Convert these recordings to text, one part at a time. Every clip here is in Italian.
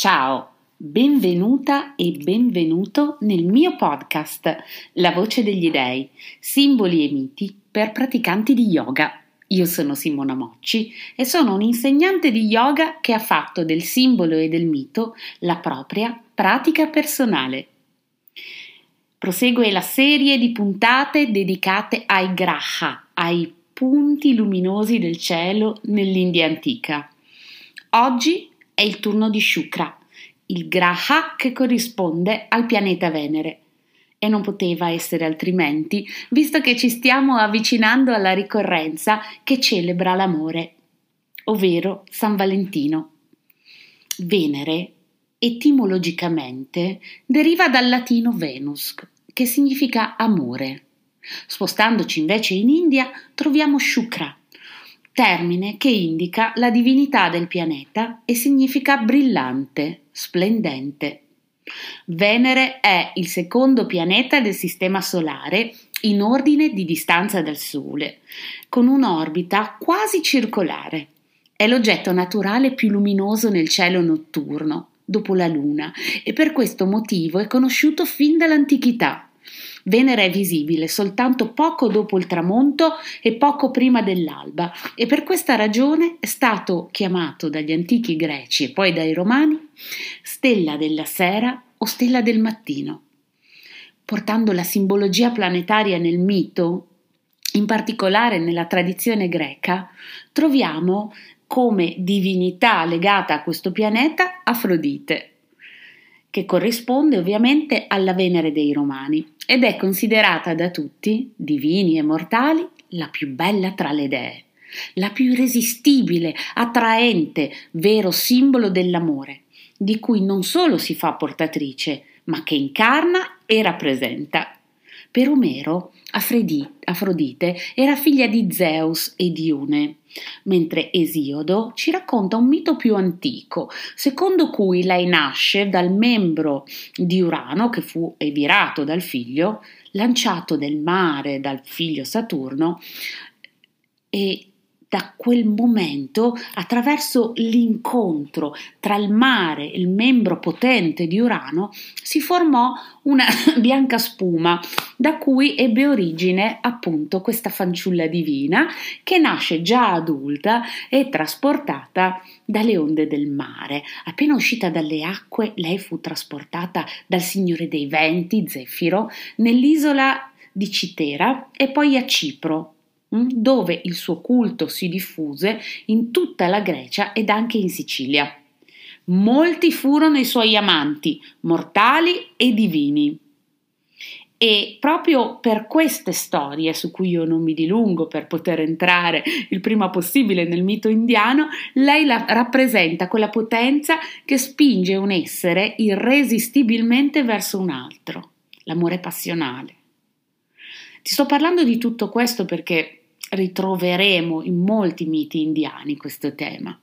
Ciao, benvenuta e benvenuto nel mio podcast La voce degli dei, simboli e miti per praticanti di yoga. Io sono Simona Mocci e sono un'insegnante di yoga che ha fatto del simbolo e del mito la propria pratica personale. Prosegue la serie di puntate dedicate ai graha, ai punti luminosi del cielo nell'India antica. Oggi è il turno di Shukra, il Graha che corrisponde al pianeta Venere. E non poteva essere altrimenti, visto che ci stiamo avvicinando alla ricorrenza che celebra l'amore, ovvero San Valentino. Venere, etimologicamente, deriva dal latino Venus, che significa amore. Spostandoci invece in India troviamo Shukra, termine che indica la divinità del pianeta e significa brillante, splendente. Venere è il secondo pianeta del Sistema Solare in ordine di distanza dal Sole, con un'orbita quasi circolare. È l'oggetto naturale più luminoso nel cielo notturno, dopo la Luna, e per questo motivo è conosciuto fin dall'antichità. Venere è visibile soltanto poco dopo il tramonto e poco prima dell'alba e per questa ragione è stato chiamato dagli antichi greci e poi dai romani stella della sera o stella del mattino. Portando la simbologia planetaria nel mito, in particolare nella tradizione greca, troviamo come divinità legata a questo pianeta Afrodite, che corrisponde ovviamente alla Venere dei Romani ed è considerata da tutti, divini e mortali, la più bella tra le dee, la più irresistibile, attraente, vero simbolo dell'amore, di cui non solo si fa portatrice, ma che incarna e rappresenta. Per Omero, Afrodite era figlia di Zeus e di Une, mentre Esiodo ci racconta un mito più antico, secondo cui lei nasce dal membro di Urano che fu evirato dal figlio, lanciato nel mare dal figlio Saturno e da quel momento, attraverso l'incontro tra il mare e il membro potente di Urano, si formò una bianca spuma da cui ebbe origine appunto questa fanciulla divina che nasce già adulta e trasportata dalle onde del mare. Appena uscita dalle acque, lei fu trasportata dal signore dei venti, Zefiro, nell'isola di Citera e poi a Cipro, dove il suo culto si diffuse in tutta la Grecia ed anche in Sicilia. Molti furono i suoi amanti, mortali e divini. E proprio per queste storie, su cui io non mi dilungo per poter entrare il prima possibile nel mito indiano, lei la rappresenta quella potenza che spinge un essere irresistibilmente verso un altro, l'amore passionale. Ti sto parlando di tutto questo perché ritroveremo in molti miti indiani questo tema.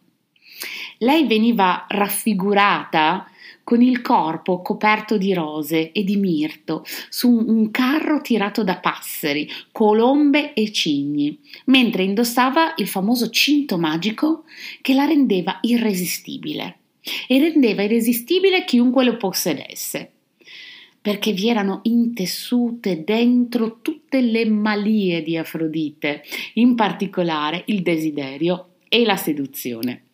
Lei veniva raffigurata con il corpo coperto di rose e di mirto, su un carro tirato da passeri, colombe e cigni, mentre indossava il famoso cinto magico che la rendeva irresistibile e rendeva irresistibile chiunque lo possedesse perché vi erano intessute dentro tutte le malie di Afrodite, in particolare il desiderio e la seduzione.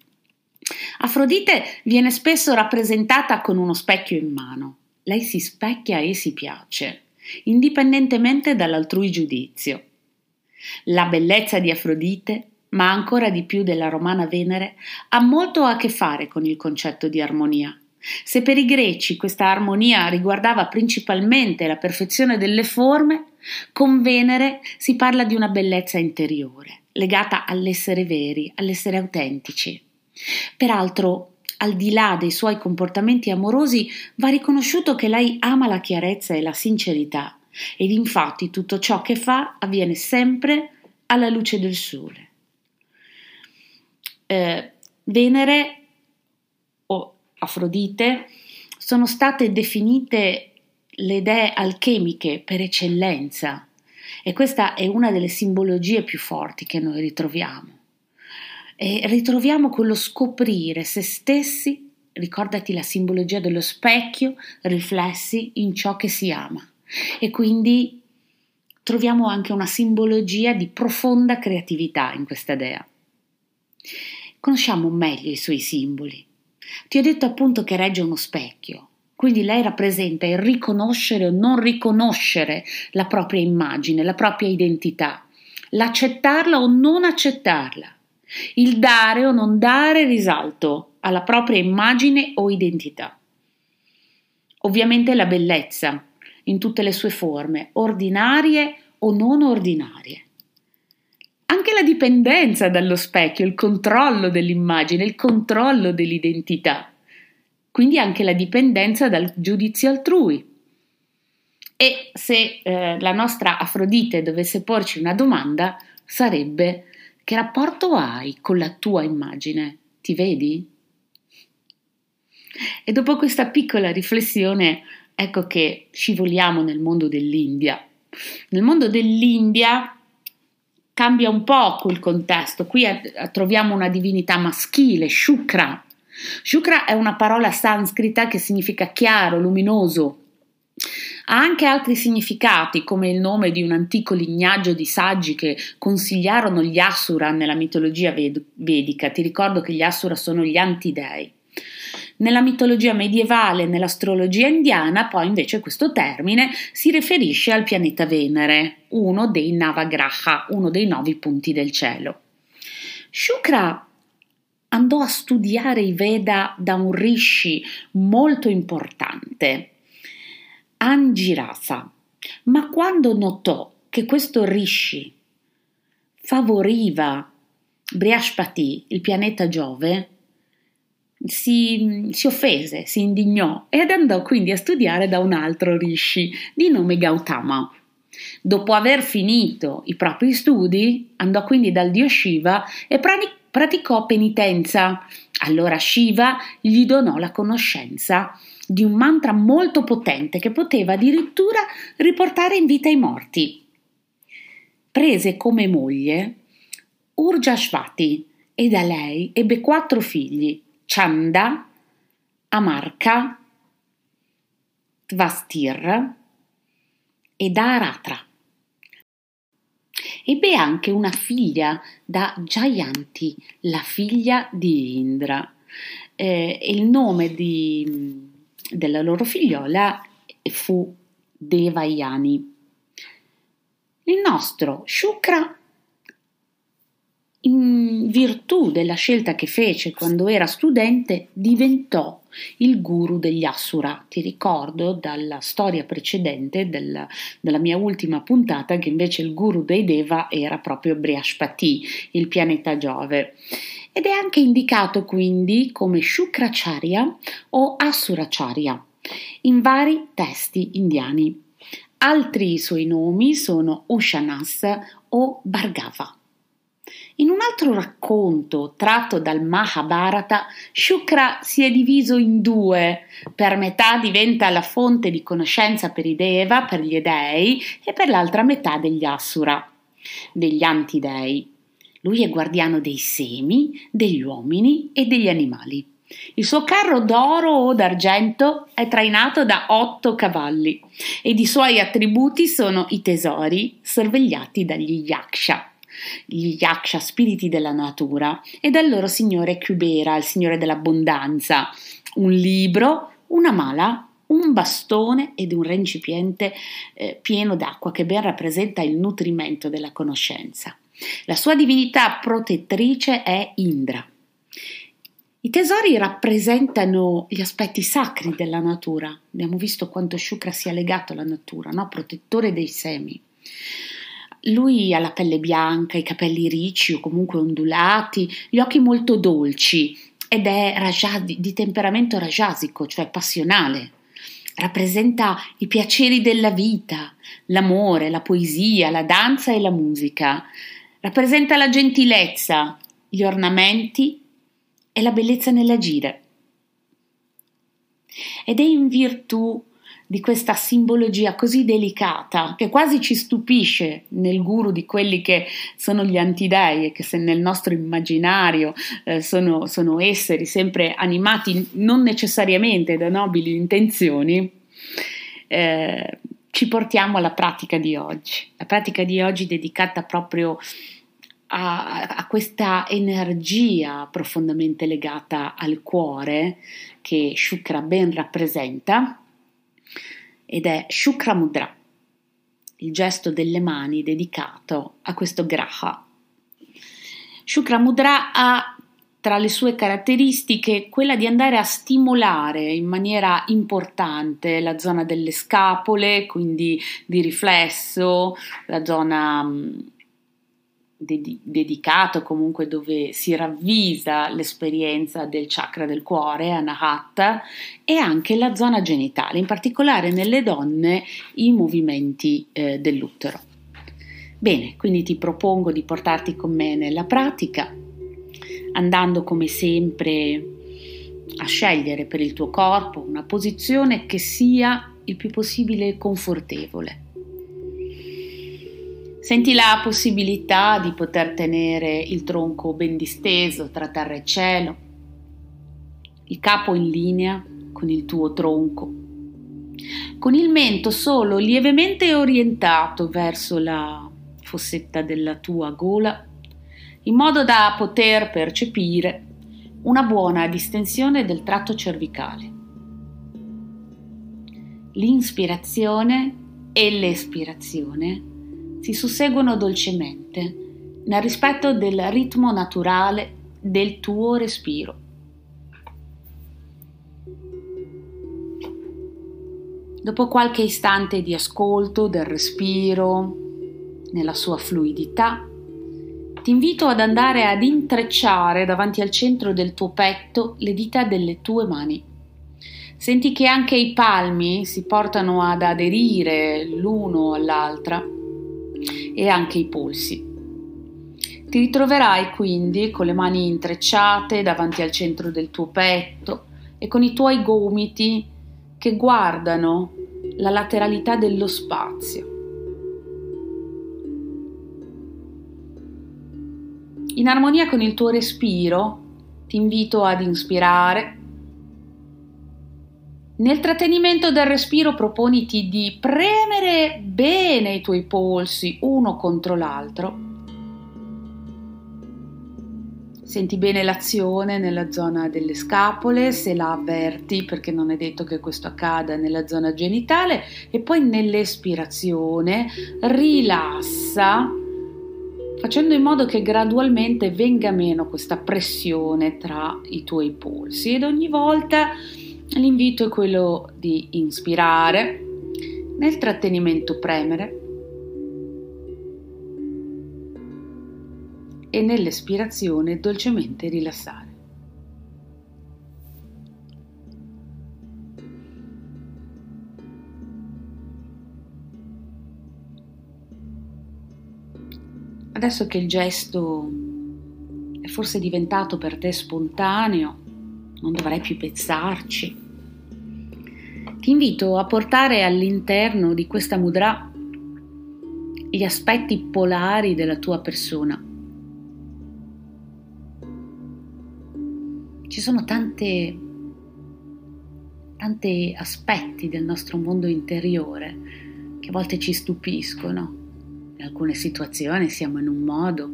Afrodite viene spesso rappresentata con uno specchio in mano. Lei si specchia e si piace, indipendentemente dall'altrui giudizio. La bellezza di Afrodite, ma ancora di più della romana Venere, ha molto a che fare con il concetto di armonia. Se per i greci questa armonia riguardava principalmente la perfezione delle forme, con Venere si parla di una bellezza interiore, legata all'essere veri, all'essere autentici. Peraltro, al di là dei suoi comportamenti amorosi, va riconosciuto che lei ama la chiarezza e la sincerità, ed infatti tutto ciò che fa avviene sempre alla luce del sole. Eh, Venere Afrodite, sono state definite le dee alchemiche per eccellenza e questa è una delle simbologie più forti che noi ritroviamo. E ritroviamo quello scoprire se stessi ricordati la simbologia dello specchio riflessi in ciò che si ama. E quindi troviamo anche una simbologia di profonda creatività in questa dea. Conosciamo meglio i suoi simboli. Ti ho detto appunto che regge uno specchio, quindi lei rappresenta il riconoscere o non riconoscere la propria immagine, la propria identità, l'accettarla o non accettarla, il dare o non dare risalto alla propria immagine o identità. Ovviamente la bellezza, in tutte le sue forme, ordinarie o non ordinarie. Anche la dipendenza dallo specchio, il controllo dell'immagine, il controllo dell'identità. Quindi anche la dipendenza dal giudizio altrui. E se eh, la nostra Afrodite dovesse porci una domanda, sarebbe che rapporto hai con la tua immagine? Ti vedi? E dopo questa piccola riflessione ecco che scivoliamo nel mondo dell'India. Nel mondo dell'India cambia un poco il contesto, qui troviamo una divinità maschile, Shukra. Shukra è una parola sanscrita che significa chiaro, luminoso. Ha anche altri significati, come il nome di un antico lignaggio di saggi che consigliarono gli Asura nella mitologia vedica. Ti ricordo che gli Asura sono gli antidei. Nella mitologia medievale e nell'astrologia indiana, poi invece questo termine si riferisce al pianeta Venere, uno dei Navagraha, uno dei nove punti del cielo. Shukra andò a studiare i Veda da un rishi molto importante, Angirasa, ma quando notò che questo rishi favoriva Brihaspati, il pianeta Giove, si, si, offese, si indignò ed andò quindi a studiare da un altro rishi di nome Gautama. Dopo aver finito i propri studi, andò quindi dal dio Shiva e praticò penitenza. Allora Shiva gli donò la conoscenza di un mantra molto potente che poteva addirittura riportare in vita i morti. Prese come moglie Urjashvati e da lei ebbe quattro figli, Chanda, Amarka, Tvastir e Dharatra. Ebbe anche una figlia da Jayanti, la figlia di Indra. Eh, il nome di, della loro figliola fu Devayani. Il nostro Shukra in virtù della scelta che fece quando era studente, diventò il guru degli Asura. Ti ricordo dalla storia precedente della, della mia ultima puntata che invece il guru dei Deva era proprio Brihaspati, il pianeta Giove. Ed è anche indicato quindi come Shukracharya o Asuracharya in vari testi indiani. Altri suoi nomi sono Ushanas o Bhargava. In un altro racconto tratto dal Mahabharata, Shukra si è diviso in due. Per metà diventa la fonte di conoscenza per i Deva, per gli dei, e per l'altra metà degli Asura, degli antidei. Lui è guardiano dei semi, degli uomini e degli animali. Il suo carro d'oro o d'argento è trainato da otto cavalli ed i suoi attributi sono i tesori sorvegliati dagli yaksha gli yaksha, spiriti della natura, e dal loro signore Kubera, il signore dell'abbondanza, un libro, una mala, un bastone ed un recipiente eh, pieno d'acqua che ben rappresenta il nutrimento della conoscenza. La sua divinità protettrice è Indra. I tesori rappresentano gli aspetti sacri della natura. Abbiamo visto quanto Shukra sia legato alla natura, no? protettore dei semi. Lui ha la pelle bianca, i capelli ricci o comunque ondulati, gli occhi molto dolci ed è rajadi, di temperamento rajasico, cioè passionale. Rappresenta i piaceri della vita, l'amore, la poesia, la danza e la musica. Rappresenta la gentilezza, gli ornamenti e la bellezza nell'agire. Ed è in virtù di questa simbologia così delicata che quasi ci stupisce nel guru di quelli che sono gli antidei e che se nel nostro immaginario eh, sono, sono esseri sempre animati non necessariamente da nobili intenzioni, eh, ci portiamo alla pratica di oggi. La pratica di oggi dedicata proprio a, a, questa energia profondamente legata al cuore che Shukra ben rappresenta ed è Shukra Mudra, il gesto delle mani dedicato a questo graha. Shukra Mudra ha tra le sue caratteristiche quella di andare a stimolare in maniera importante la zona delle scapole, quindi di riflesso, la zona ded- dedicato comunque dove si ravvisa l'esperienza del chakra del cuore, Anahata, e anche la zona genitale, in particolare nelle donne i movimenti eh, dell'utero. Bene, quindi ti propongo di portarti con me nella pratica, andando come sempre a scegliere per il tuo corpo una posizione che sia il più possibile confortevole Senti la possibilità di poter tenere il tronco ben disteso tra terra e cielo, il capo in linea con il tuo tronco, con il mento solo lievemente orientato verso la fossetta della tua gola, in modo da poter percepire una buona distensione del tratto cervicale. L'inspirazione e l'espirazione si susseguono dolcemente, nel rispetto del ritmo naturale del tuo respiro. Dopo qualche istante di ascolto del respiro, nella sua fluidità, ti invito ad andare ad intrecciare davanti al centro del tuo petto le dita delle tue mani. Senti che anche i palmi si portano ad aderire l'uno all'altra e anche i polsi. Ti ritroverai quindi con le mani intrecciate davanti al centro del tuo petto e con i tuoi gomiti che guardano la lateralità dello spazio. In armonia con il tuo respiro ti invito ad inspirare nel trattenimento del respiro proponiti di premere bene i tuoi polsi uno contro l'altro. Senti bene l'azione nella zona delle scapole, se la avverti, perché non è detto che questo accada nella zona genitale, e poi nell'espirazione rilassa, facendo in modo che gradualmente venga meno questa pressione tra i tuoi polsi ed ogni volta L'invito è quello di inspirare, nel trattenimento premere e nell'espirazione dolcemente rilassare. Adesso che il gesto è forse diventato per te spontaneo, non dovrai più pensarci. Ti invito a portare all'interno di questa mudra gli aspetti polari della tua persona. Ci sono tante, tanti aspetti del nostro mondo interiore che a volte ci stupiscono. In alcune situazioni siamo in un modo,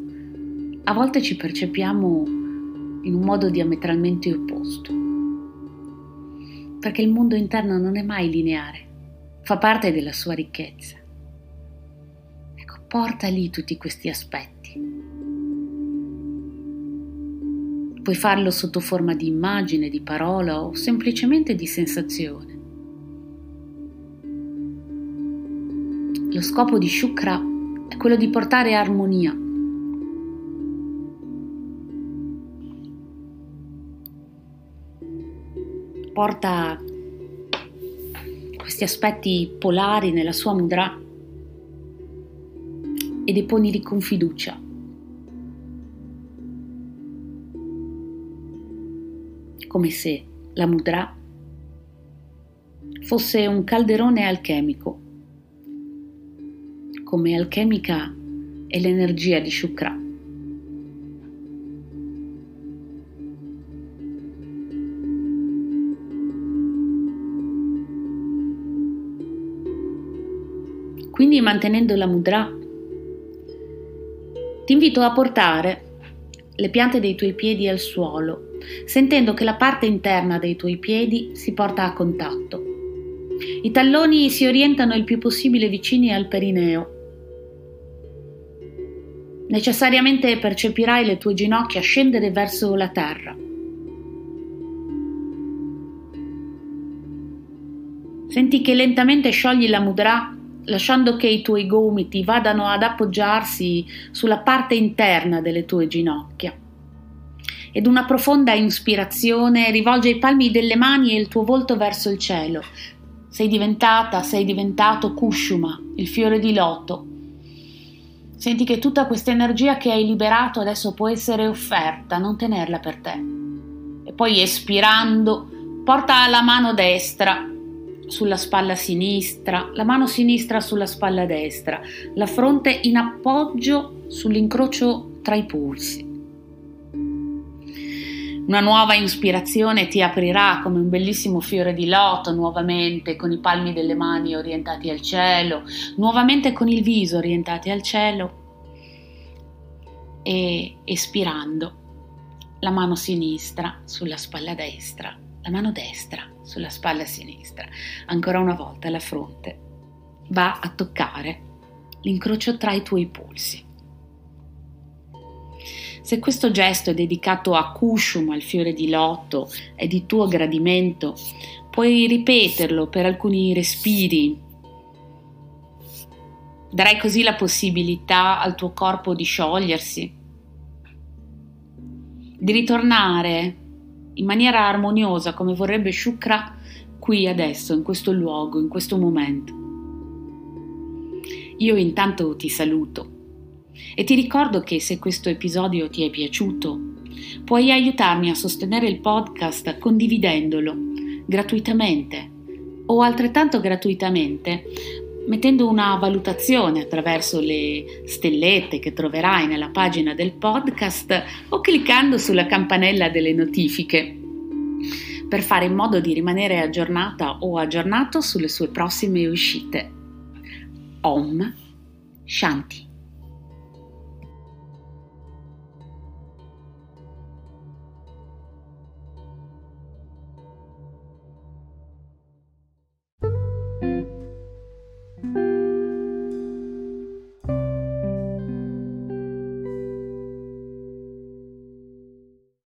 a volte ci percepiamo in un modo diametralmente opposto. Perché il mondo interno non è mai lineare, fa parte della sua ricchezza. Ecco, porta lì tutti questi aspetti. Puoi farlo sotto forma di immagine, di parola o semplicemente di sensazione. Lo scopo di Shukra è quello di portare armonia porta questi aspetti polari nella sua mudra e deponili con fiducia. Come se la mudra fosse un calderone alchemico, come alchemica è l'energia di Shukra. Quindi mantenendo la mudra, ti invito a portare le piante dei tuoi piedi al suolo, sentendo che la parte interna dei tuoi piedi si porta a contatto. I talloni si orientano il più possibile vicini al perineo. Necessariamente percepirai le tue ginocchia scendere verso la terra. Senti che lentamente sciogli la mudra lasciando che i tuoi gomiti vadano ad appoggiarsi sulla parte interna delle tue ginocchia. Ed una profonda ispirazione rivolge i palmi delle mani e il tuo volto verso il cielo. Sei diventata, sei diventato Kushuma, il fiore di loto. Senti che tutta questa energia che hai liberato adesso può essere offerta, non tenerla per te. E poi espirando, porta la mano destra sulla spalla sinistra, la mano sinistra sulla spalla destra, la fronte in appoggio sull'incrocio tra i polsi. Una nuova ispirazione ti aprirà come un bellissimo fiore di loto nuovamente con i palmi delle mani orientati al cielo, nuovamente con il viso orientati al cielo e espirando la mano sinistra sulla spalla destra la mano destra sulla spalla sinistra, ancora una volta la fronte va a toccare l'incrocio tra i tuoi polsi. Se questo gesto è dedicato a Kushum, al fiore di loto, è di tuo gradimento, puoi ripeterlo per alcuni respiri. Darai così la possibilità al tuo corpo di sciogliersi, di ritornare in maniera armoniosa come vorrebbe Shukra qui adesso, in questo luogo, in questo momento. Io intanto ti saluto e ti ricordo che se questo episodio ti è piaciuto, puoi aiutarmi a sostenere il podcast condividendolo gratuitamente o altrettanto gratuitamente mettendo una valutazione attraverso le stellette che troverai nella pagina del podcast o cliccando sulla campanella delle notifiche per fare in modo di rimanere aggiornata o aggiornato sulle sue prossime uscite. Om Shanti.